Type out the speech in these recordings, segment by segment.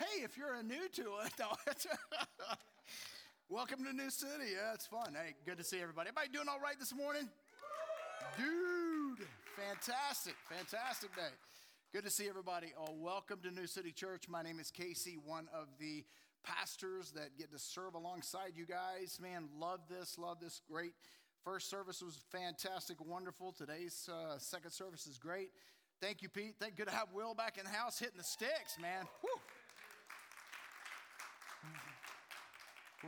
Hey, if you're new to it, no, welcome to New City. Yeah, it's fun. Hey, good to see everybody. Everybody doing all right this morning? Dude, fantastic, fantastic day. Good to see everybody. Oh, welcome to New City Church. My name is Casey, one of the pastors that get to serve alongside you guys. Man, love this, love this. Great. First service was fantastic, wonderful. Today's uh, second service is great. Thank you, Pete. Thank good to have Will back in the house hitting the sticks, man. Woo.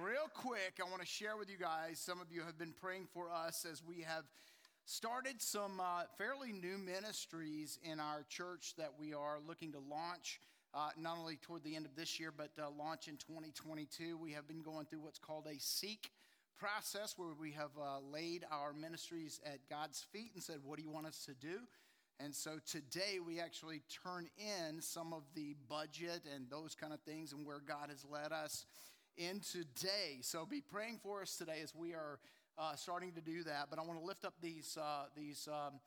Real quick, I want to share with you guys. Some of you have been praying for us as we have started some uh, fairly new ministries in our church that we are looking to launch. Uh, not only toward the end of this year, but uh, launch in 2022. We have been going through what's called a seek process where we have uh, laid our ministries at God's feet and said, What do you want us to do? And so today we actually turn in some of the budget and those kind of things and where God has led us in today. So be praying for us today as we are uh, starting to do that. But I want to lift up these uh, these um,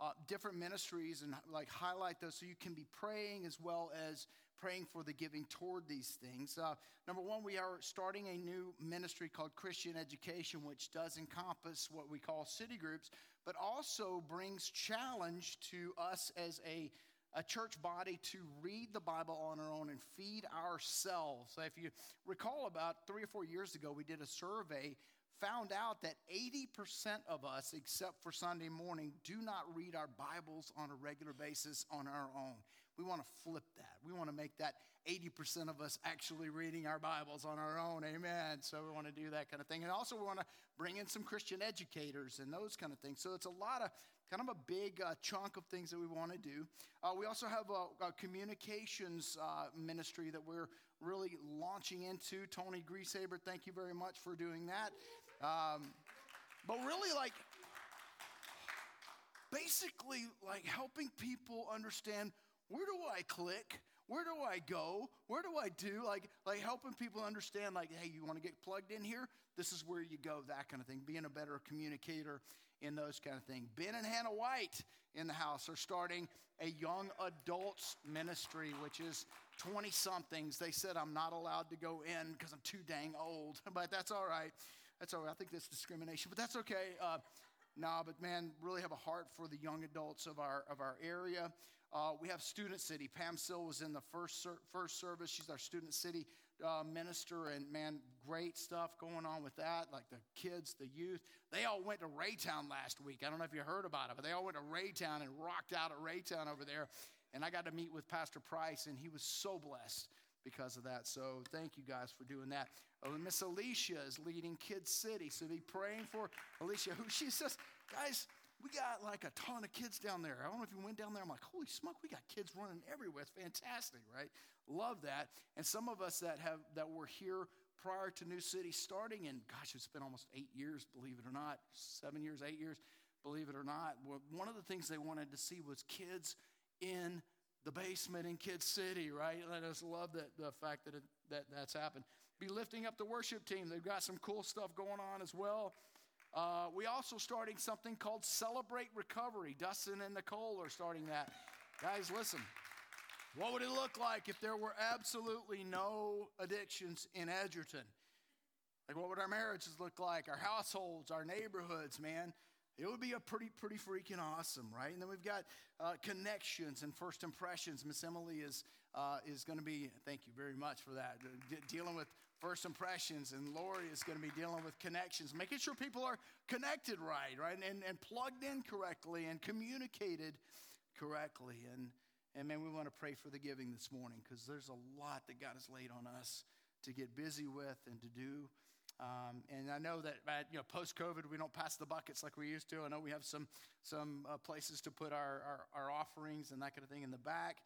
uh, different ministries and like highlight those so you can be praying as well as praying for the giving toward these things. Uh, number one, we are starting a new ministry called Christian Education, which does encompass what we call city groups, but also brings challenge to us as a a church body to read the Bible on our own and feed ourselves. So if you recall, about three or four years ago, we did a survey found out that 80% of us, except for Sunday morning, do not read our Bibles on a regular basis on our own. We want to flip that. We want to make that 80% of us actually reading our Bibles on our own. Amen. So we want to do that kind of thing. And also, we want to bring in some Christian educators and those kind of things. So it's a lot of kind of a big uh, chunk of things that we want to do. Uh, we also have a, a communications uh, ministry that we're really launching into. Tony Griesaber, thank you very much for doing that. Um, but really, like, basically, like helping people understand where do I click? Where do I go? Where do I do? Like, like helping people understand, like, hey, you want to get plugged in here? This is where you go, that kind of thing. Being a better communicator in those kind of things. Ben and Hannah White in the house are starting a young adults ministry, which is 20 somethings. They said I'm not allowed to go in because I'm too dang old, but that's all right. That's all right. I think that's discrimination, but that's okay. Uh, nah, but man, really have a heart for the young adults of our of our area. Uh, we have Student City. Pam Sill was in the first ser- first service. She's our Student City uh, minister, and man, great stuff going on with that. Like the kids, the youth, they all went to Raytown last week. I don't know if you heard about it, but they all went to Raytown and rocked out at Raytown over there. And I got to meet with Pastor Price, and he was so blessed because of that. So thank you guys for doing that. Oh, Miss Alicia is leading Kids City, so be praying for Alicia. Who she says, guys, we got like a ton of kids down there. I don't know if you went down there. I'm like, holy smoke, we got kids running everywhere. It's fantastic, right? Love that. And some of us that have that were here prior to New City starting, and gosh, it's been almost eight years, believe it or not, seven years, eight years, believe it or not. One of the things they wanted to see was kids in the basement in Kids City, right? Let us love that the fact that it, that that's happened. Be lifting up the worship team. They've got some cool stuff going on as well. Uh, we also starting something called Celebrate Recovery. Dustin and Nicole are starting that. Guys, listen. What would it look like if there were absolutely no addictions in Edgerton? Like, what would our marriages look like? Our households, our neighborhoods, man? It would be a pretty, pretty freaking awesome, right? And then we've got uh, connections and first impressions. Miss Emily is uh, is going to be. Thank you very much for that. De- dealing with first impressions, and Lori is going to be dealing with connections, making sure people are connected right, right, and, and plugged in correctly and communicated correctly. And and man, we want to pray for the giving this morning because there's a lot that God has laid on us to get busy with and to do. Um, and I know that uh, you know post COVID we don't pass the buckets like we used to. I know we have some some uh, places to put our, our, our offerings and that kind of thing in the back.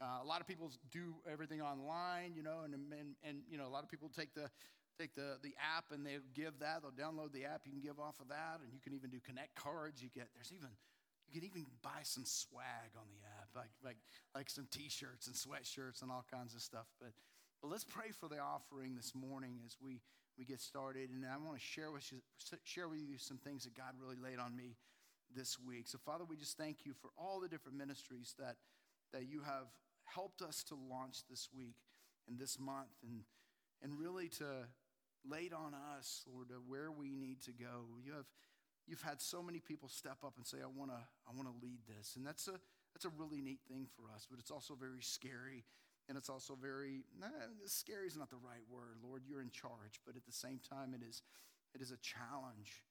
Uh, a lot of people do everything online, you know, and, and and you know a lot of people take the take the the app and they give that. They'll download the app. You can give off of that, and you can even do connect cards. You get there's even you can even buy some swag on the app, like like like some T-shirts and sweatshirts and all kinds of stuff. But but let's pray for the offering this morning as we we get started. And I want to share with you, share with you some things that God really laid on me this week. So, Father, we just thank you for all the different ministries that, that you have helped us to launch this week. and this month and, and really to lay it on us, Lord, where we need to go. You have, you've had so many people step up and say, I want to I wanna lead this. And that's a, that's a really neat thing for us, but it's also very scary. And it's also very, nah, scary is not the right word. Lord, you're in charge. But at the same time, it is, it is a challenge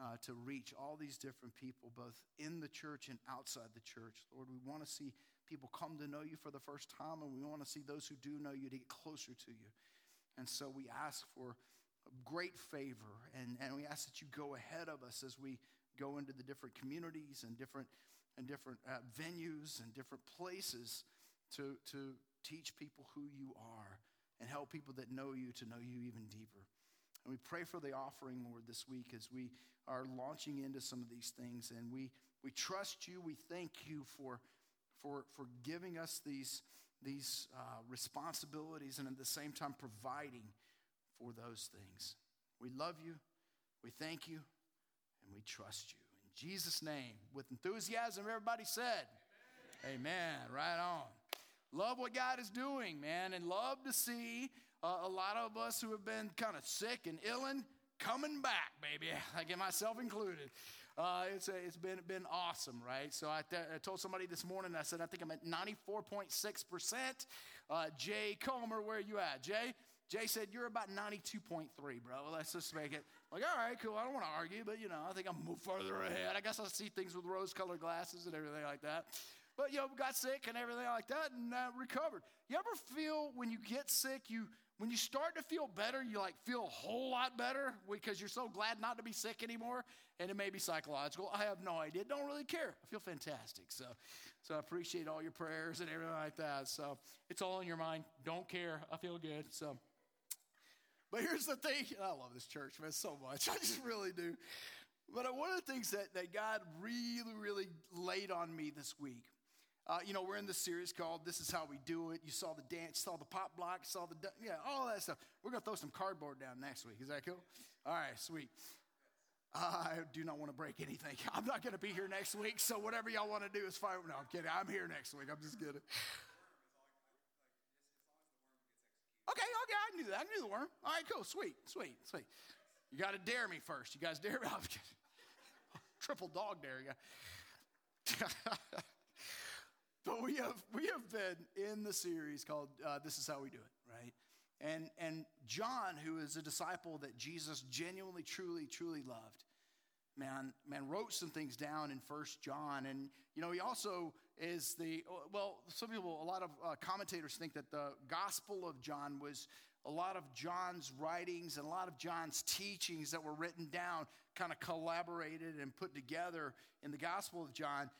uh, to reach all these different people, both in the church and outside the church. Lord, we want to see people come to know you for the first time, and we want to see those who do know you to get closer to you. And so we ask for a great favor, and, and we ask that you go ahead of us as we go into the different communities and different, and different uh, venues and different places to, to teach people who you are and help people that know you to know you even deeper. And we pray for the offering, Lord, this week as we are launching into some of these things. And we, we trust you. We thank you for, for, for giving us these, these uh, responsibilities and at the same time providing for those things. We love you, we thank you, and we trust you. In Jesus' name, with enthusiasm, everybody said, Amen. Amen. Right on. Love what God is doing, man, and love to see uh, a lot of us who have been kind of sick and ill and coming back, baby. I get myself included. Uh, it's, a, it's been, been awesome, right? So I, th- I, told somebody this morning, I said, I think I'm at 94.6%. Uh, Jay Comer, where are you at? Jay? Jay said, You're about 92.3, bro. Let's just make it. Like, all right, cool. I don't want to argue, but, you know, I think I'm move further ahead. I guess I'll see things with rose colored glasses and everything like that. But, you know, got sick and everything like that and uh, recovered. You ever feel when you get sick, you when you start to feel better, you like feel a whole lot better because you're so glad not to be sick anymore. And it may be psychological. I have no idea. Don't really care. I feel fantastic. So, so I appreciate all your prayers and everything like that. So it's all in your mind. Don't care. I feel good. So, but here's the thing. I love this church, man, so much. I just really do. But one of the things that, that God really, really laid on me this week uh, you know, we're in this series called This Is How We Do It. You saw the dance, saw the pop block, saw the, yeah, all that stuff. We're going to throw some cardboard down next week. Is that cool? All right, sweet. I do not want to break anything. I'm not going to be here next week, so whatever y'all want to do is fine. No, I'm kidding. I'm here next week. I'm just kidding. Okay, okay, I knew that. I knew the worm. All right, cool, sweet, sweet, sweet. You got to dare me first. You guys dare me? Triple dog dare you. But we have, we have been in the series called uh, This Is How We Do It, right? And, and John, who is a disciple that Jesus genuinely, truly, truly loved, man, man wrote some things down in First John. And, you know, he also is the, well, some people, a lot of uh, commentators think that the Gospel of John was a lot of John's writings and a lot of John's teachings that were written down, kind of collaborated and put together in the Gospel of John.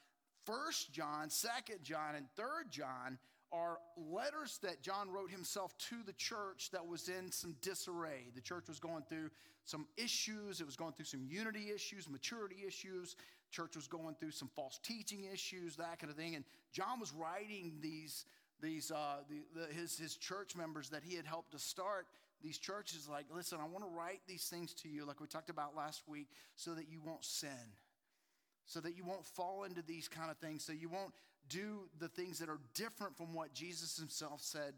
First John, Second John, and Third John are letters that John wrote himself to the church that was in some disarray. The church was going through some issues, it was going through some unity issues, maturity issues. Church was going through some false teaching issues, that kind of thing. And John was writing these, these uh, the, the, his, his church members that he had helped to start these churches, like, listen, I want to write these things to you, like we talked about last week, so that you won't sin so that you won't fall into these kind of things, so you won't do the things that are different from what Jesus himself said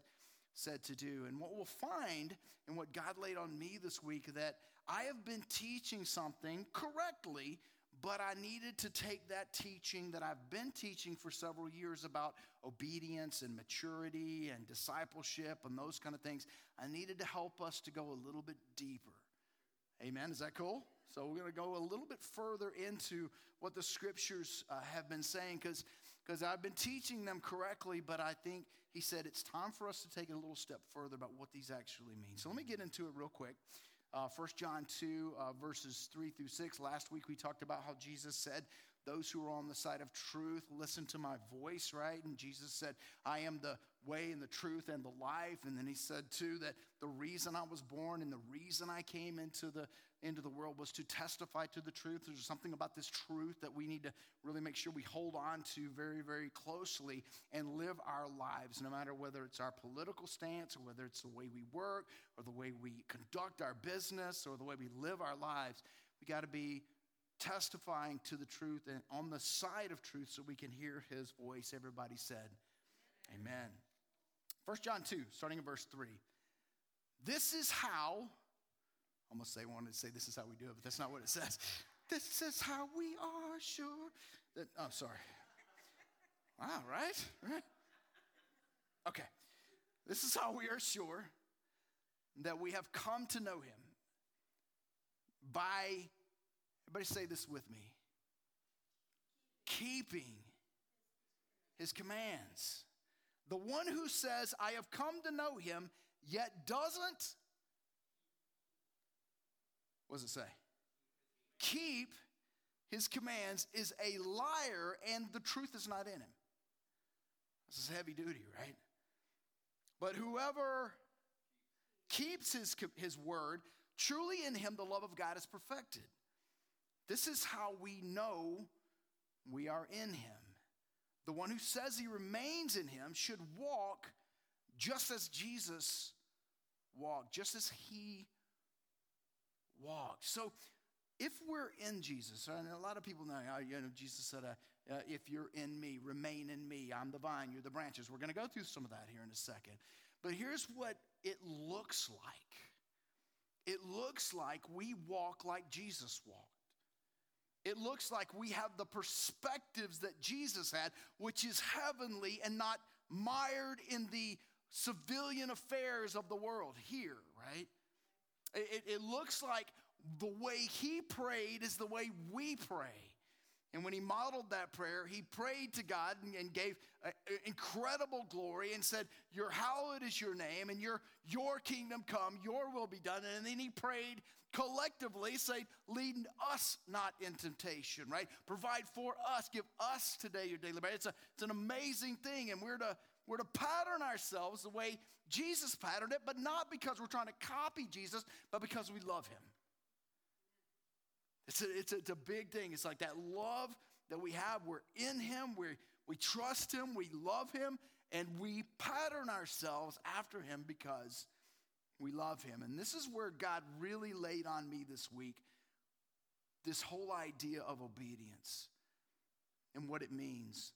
said to do. And what we'll find and what God laid on me this week that I have been teaching something correctly, but I needed to take that teaching that I've been teaching for several years about obedience and maturity and discipleship and those kind of things. I needed to help us to go a little bit deeper. Amen. Is that cool? So we're going to go a little bit further into what the scriptures uh, have been saying because because I've been teaching them correctly, but I think he said it's time for us to take it a little step further about what these actually mean. So let me get into it real quick. Uh, 1 John 2, uh, verses 3 through 6. Last week we talked about how Jesus said, Those who are on the side of truth, listen to my voice, right? And Jesus said, I am the way and the truth and the life. And then he said, too, that the reason I was born and the reason I came into the, into the world was to testify to the truth. There's something about this truth that we need to really make sure we hold on to very, very closely and live our lives, no matter whether it's our political stance or whether it's the way we work or the way we conduct our business or the way we live our lives. We got to be testifying to the truth and on the side of truth so we can hear his voice. Everybody said, Amen. 1 John 2, starting in verse 3. This is how, almost say, wanted to say this is how we do it, but that's not what it says. This is how we are sure. That, oh, I'm oh, sorry. Wow, right? Right? Okay. This is how we are sure that we have come to know him by, everybody say this with me, keeping his commands. The one who says, I have come to know him, yet doesn't, what does it say? Keep his commands is a liar and the truth is not in him. This is heavy duty, right? But whoever keeps his, his word, truly in him the love of God is perfected. This is how we know we are in him. The one who says he remains in him should walk just as Jesus walked, just as he walked. So, if we're in Jesus, and a lot of people know, you know Jesus said, uh, uh, if you're in me, remain in me. I'm the vine, you're the branches. We're going to go through some of that here in a second. But here's what it looks like it looks like we walk like Jesus walked. It looks like we have the perspectives that Jesus had, which is heavenly and not mired in the civilian affairs of the world here, right? It, it, looks like the way he prayed is the way we pray. And when he modeled that prayer, he prayed to God and, and gave uh, incredible glory and said, Your hallowed is your name, and your, your kingdom come, your will be done. And then he prayed collectively, say, Lead us not in temptation, right? Provide for us, give us today your daily bread. It's, a, it's an amazing thing, and we're to, we're to pattern ourselves the way Jesus patterned it, but not because we're trying to copy Jesus, but because we love him. It's a, it's, a, it's a big thing. It's like that love that we have. We're in Him, we we trust Him, we love Him, and we pattern ourselves after Him because we love Him. And this is where God really laid on me this week this whole idea of obedience and what it means.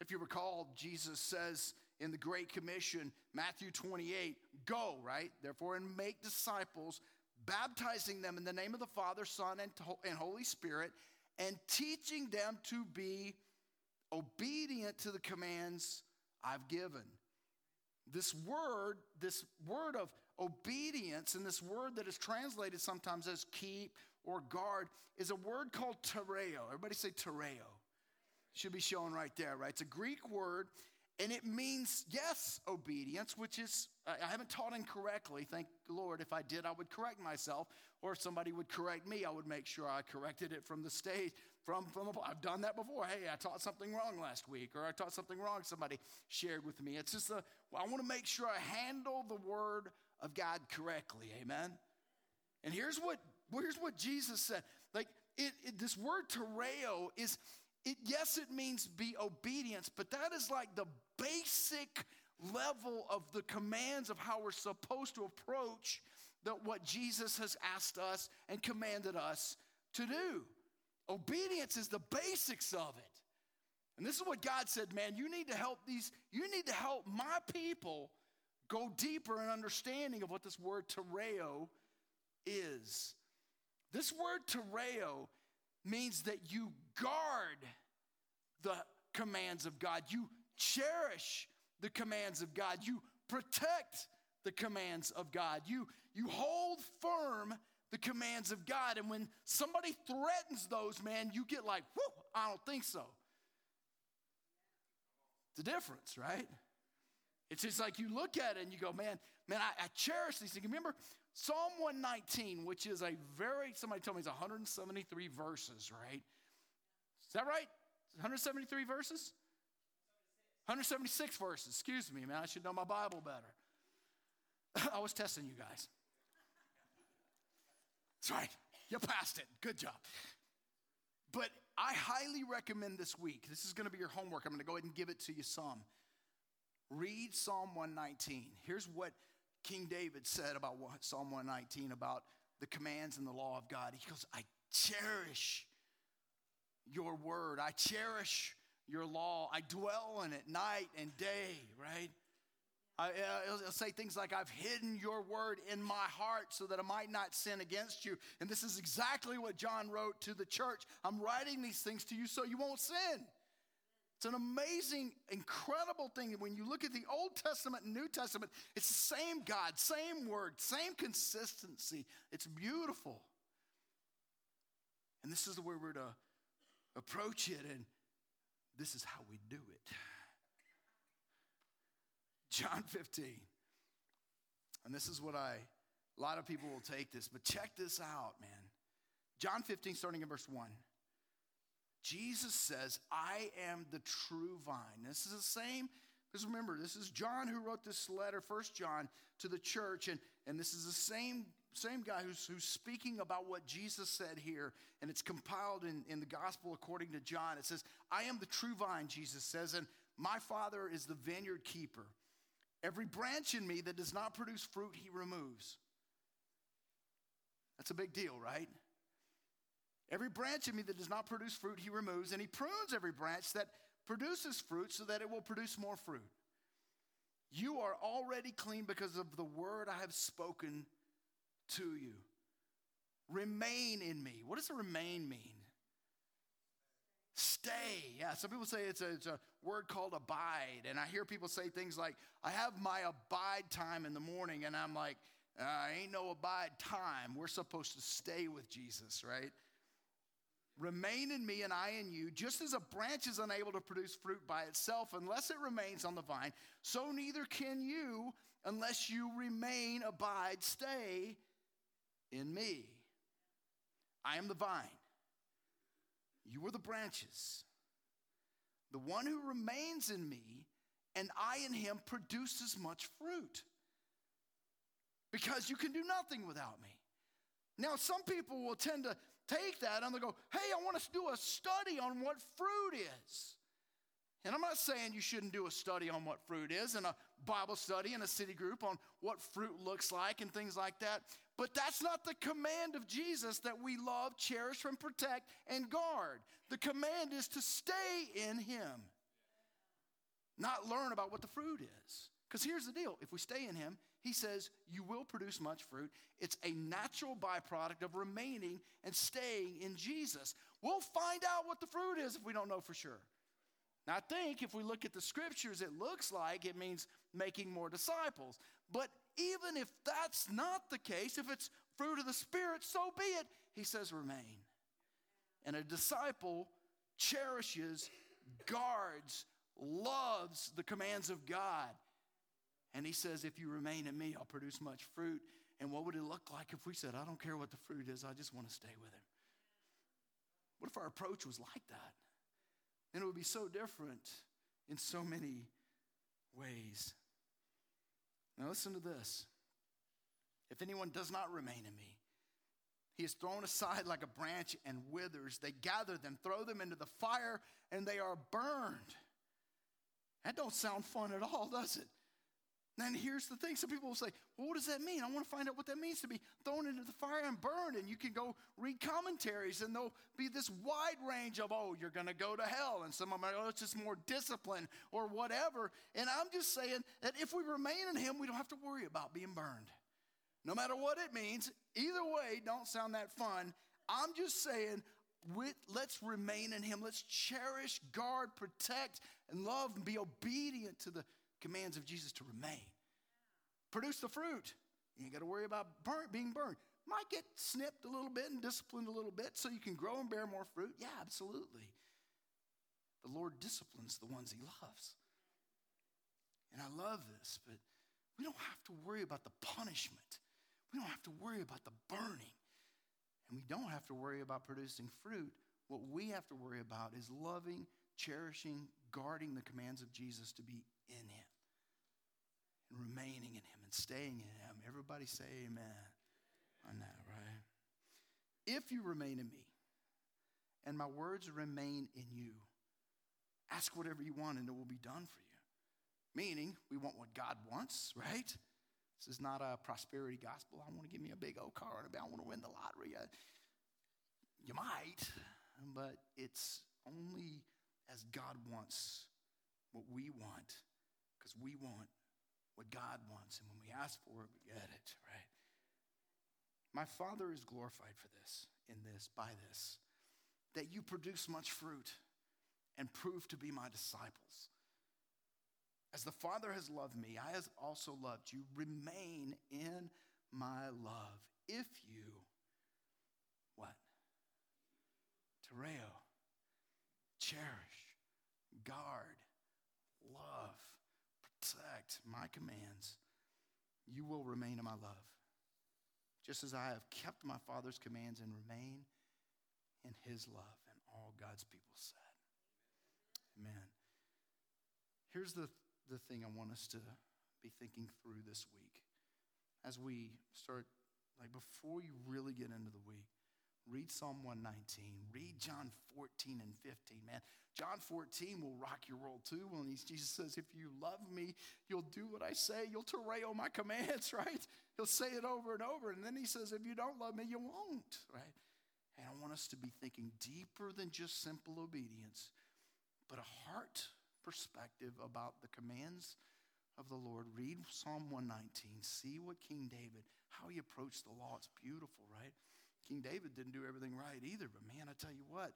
If you recall, Jesus says in the Great Commission, Matthew 28, go, right? Therefore, and make disciples baptizing them in the name of the Father, Son, and, and Holy Spirit, and teaching them to be obedient to the commands I've given. This word, this word of obedience, and this word that is translated sometimes as keep or guard, is a word called tereo. Everybody say tereo. Should be shown right there, right? It's a Greek word, and it means, yes, obedience, which is, I haven't taught incorrectly. Thank Lord. If I did, I would correct myself. Or if somebody would correct me, I would make sure I corrected it from the stage. From, from I've done that before. Hey, I taught something wrong last week, or I taught something wrong somebody shared with me. It's just a, I want to make sure I handle the word of God correctly. Amen. And here's what, here's what Jesus said. Like, it, it, this word tereo is, it, yes, it means be obedience, but that is like the basic level of the commands of how we're supposed to approach that what Jesus has asked us and commanded us to do. Obedience is the basics of it. And this is what God said, man, you need to help these, you need to help my people go deeper in understanding of what this word tereo is. This word tereo means that you guard the commands of God. You cherish the commands of God. You protect the commands of God. You, you hold firm the commands of God. And when somebody threatens those, man, you get like, whoo, I don't think so. A difference, right? It's just like you look at it and you go, man, man, I, I cherish these things. Remember Psalm 119, which is a very, somebody told me it's 173 verses, right? Is that right? 173 verses? 176 verses. Excuse me, man. I should know my Bible better. I was testing you guys. That's right. You passed it. Good job. But I highly recommend this week. This is going to be your homework. I'm going to go ahead and give it to you some. Read Psalm 119. Here's what King David said about Psalm 119 about the commands and the law of God. He goes, I cherish your word. I cherish your law. I dwell in it night and day, right? I, will say things like, I've hidden your word in my heart so that I might not sin against you. And this is exactly what John wrote to the church. I'm writing these things to you so you won't sin. It's an amazing, incredible thing. When you look at the Old Testament and New Testament, it's the same God, same word, same consistency. It's beautiful. And this is the way we're to approach it, and this is how we do it. John 15. And this is what I, a lot of people will take this, but check this out, man. John 15, starting in verse 1. Jesus says, I am the true vine. This is the same, because remember, this is John who wrote this letter, First John, to the church, and, and this is the same, same guy who's, who's speaking about what Jesus said here, and it's compiled in, in the gospel according to John. It says, I am the true vine, Jesus says, and my Father is the vineyard keeper. Every branch in me that does not produce fruit, he removes. That's a big deal, right? Every branch in me that does not produce fruit, he removes, and he prunes every branch that produces fruit so that it will produce more fruit. You are already clean because of the word I have spoken to you. Remain in me. What does remain mean? Stay. Yeah, some people say it's a, it's a word called abide. And I hear people say things like, I have my abide time in the morning. And I'm like, uh, ain't no abide time. We're supposed to stay with Jesus, right? Remain in me and I in you, just as a branch is unable to produce fruit by itself unless it remains on the vine, so neither can you unless you remain, abide, stay in me. I am the vine you are the branches. The one who remains in me and I in him produces much fruit. Because you can do nothing without me. Now, some people will tend to take that and they'll go, hey, I want us to do a study on what fruit is. And I'm not saying you shouldn't do a study on what fruit is and a Bible study and a city group on what fruit looks like and things like that. But that's not the command of Jesus that we love, cherish, and protect and guard. The command is to stay in Him, not learn about what the fruit is. Because here's the deal if we stay in Him, He says you will produce much fruit. It's a natural byproduct of remaining and staying in Jesus. We'll find out what the fruit is if we don't know for sure. Now, I think if we look at the scriptures, it looks like it means making more disciples. But even if that's not the case, if it's fruit of the Spirit, so be it. He says, remain. And a disciple cherishes, guards, loves the commands of God. And he says, if you remain in me, I'll produce much fruit. And what would it look like if we said, I don't care what the fruit is, I just want to stay with him? What if our approach was like that? Then it would be so different in so many ways. Now, listen to this. If anyone does not remain in me, he is thrown aside like a branch and withers. They gather them, throw them into the fire, and they are burned. That don't sound fun at all, does it? And here's the thing some people will say, well, what does that mean? I want to find out what that means to be thrown into the fire and burned. And you can go read commentaries, and there'll be this wide range of, oh, you're going to go to hell. And some of them are, oh, it's just more discipline or whatever. And I'm just saying that if we remain in Him, we don't have to worry about being burned. No matter what it means, either way, don't sound that fun. I'm just saying, let's remain in Him. Let's cherish, guard, protect, and love and be obedient to the commands of Jesus to remain. Produce the fruit. You ain't got to worry about burnt, being burned. Might get snipped a little bit and disciplined a little bit so you can grow and bear more fruit. Yeah, absolutely. The Lord disciplines the ones he loves. And I love this, but we don't have to worry about the punishment. We don't have to worry about the burning. And we don't have to worry about producing fruit. What we have to worry about is loving, cherishing, guarding the commands of Jesus to be in Him and remaining in Him and staying in Him. Everybody say amen on that, right? If you remain in me and my words remain in you, ask whatever you want and it will be done for you. Meaning, we want what God wants, right? This is not a prosperity gospel. I want to give me a big old car and I want to win the lottery. Uh, you might, but it's only as God wants what we want because we want what God wants. And when we ask for it, we get it, right? My Father is glorified for this, in this, by this, that you produce much fruit and prove to be my disciples. As the Father has loved me, I have also loved you. Remain in my love. If you, what? Tereo, cherish, guard, my commands, you will remain in my love. Just as I have kept my Father's commands and remain in his love. And all God's people said, Amen. Here's the, the thing I want us to be thinking through this week. As we start, like before you really get into the week, read Psalm 119, read John 14 and 15. Man, John 14 will rock your world too when Jesus says, If you love me, you'll do what I say. You'll tereo my commands, right? He'll say it over and over. And then he says, If you don't love me, you won't, right? And I want us to be thinking deeper than just simple obedience, but a heart perspective about the commands of the Lord. Read Psalm 119. See what King David, how he approached the law. It's beautiful, right? King David didn't do everything right either, but man, I tell you what,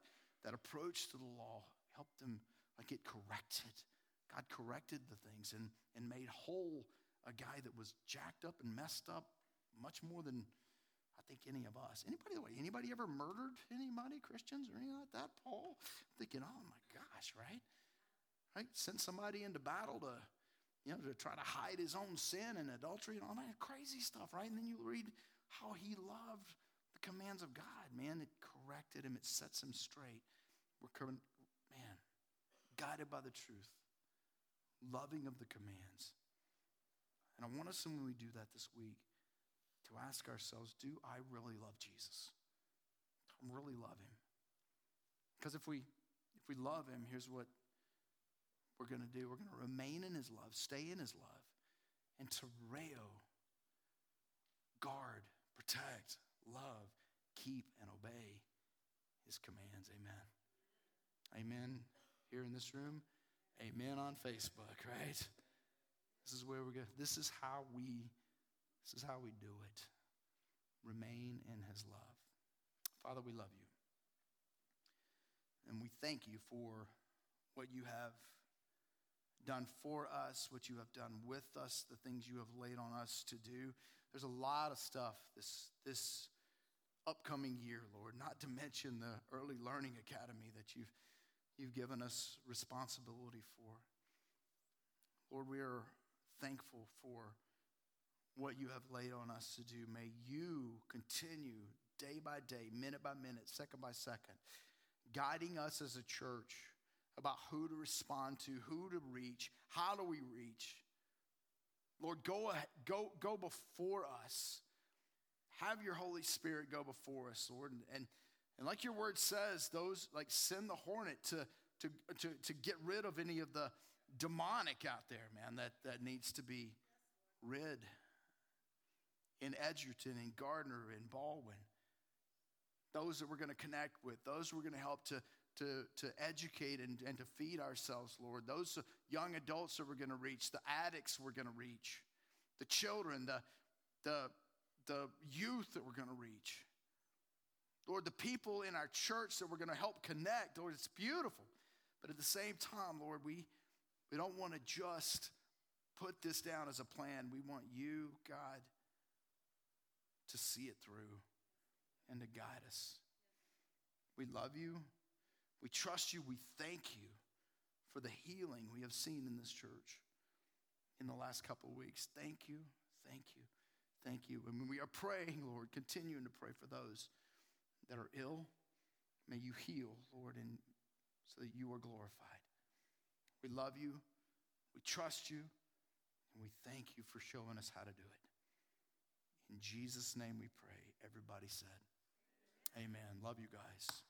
that approach to the law helped him like get corrected. God corrected the things and, and made whole a guy that was jacked up and messed up much more than I think any of us. Anybody the way, anybody ever murdered anybody, Christians or anything like that? Paul? thinking, oh my gosh, right? Right? Send somebody into battle to, you know, to try to hide his own sin and adultery and all that crazy stuff, right? And then you read how he loved the commands of God. Man, it corrected him, it sets him straight. We're coming, man, guided by the truth, loving of the commands. And I want us, when we do that this week, to ask ourselves do I really love Jesus? I really love him. Because if we if we love him, here's what we're going to do. We're going to remain in his love, stay in his love, and to rail, guard, protect, love, keep, and obey his commands. Amen. Amen. Here in this room, amen on Facebook, right? This is where we go. This is how we this is how we do it. Remain in his love. Father, we love you. And we thank you for what you have done for us, what you have done with us, the things you have laid on us to do. There's a lot of stuff this, this upcoming year, Lord, not to mention the early learning academy that you've, you've given us responsibility for. Lord, we are thankful for what you have laid on us to do. May you continue day by day, minute by minute, second by second, guiding us as a church about who to respond to, who to reach, how do we reach. Lord, go, go, go before us. Have your Holy Spirit go before us, Lord. And, and, and like your word says, those like send the hornet to, to, to, to get rid of any of the demonic out there, man, that, that needs to be rid in Edgerton, in Gardner, in Baldwin. Those that we're going to connect with, those we're going to help to, to, to educate and, and to feed ourselves, Lord. Those young adults that we're going to reach, the addicts we're going to reach, the children, the, the, the youth that we're going to reach. Lord, the people in our church that we're going to help connect, Lord, it's beautiful. But at the same time, Lord, we, we don't want to just put this down as a plan. We want you, God, to see it through and to guide us. We love you. We trust you. We thank you for the healing we have seen in this church in the last couple of weeks. Thank you. Thank you. Thank you. And when we are praying, Lord, continuing to pray for those that are ill, may you heal, Lord, and so that you are glorified. We love you. We trust you. And we thank you for showing us how to do it. In Jesus' name we pray. Everybody said, Amen. Love you guys.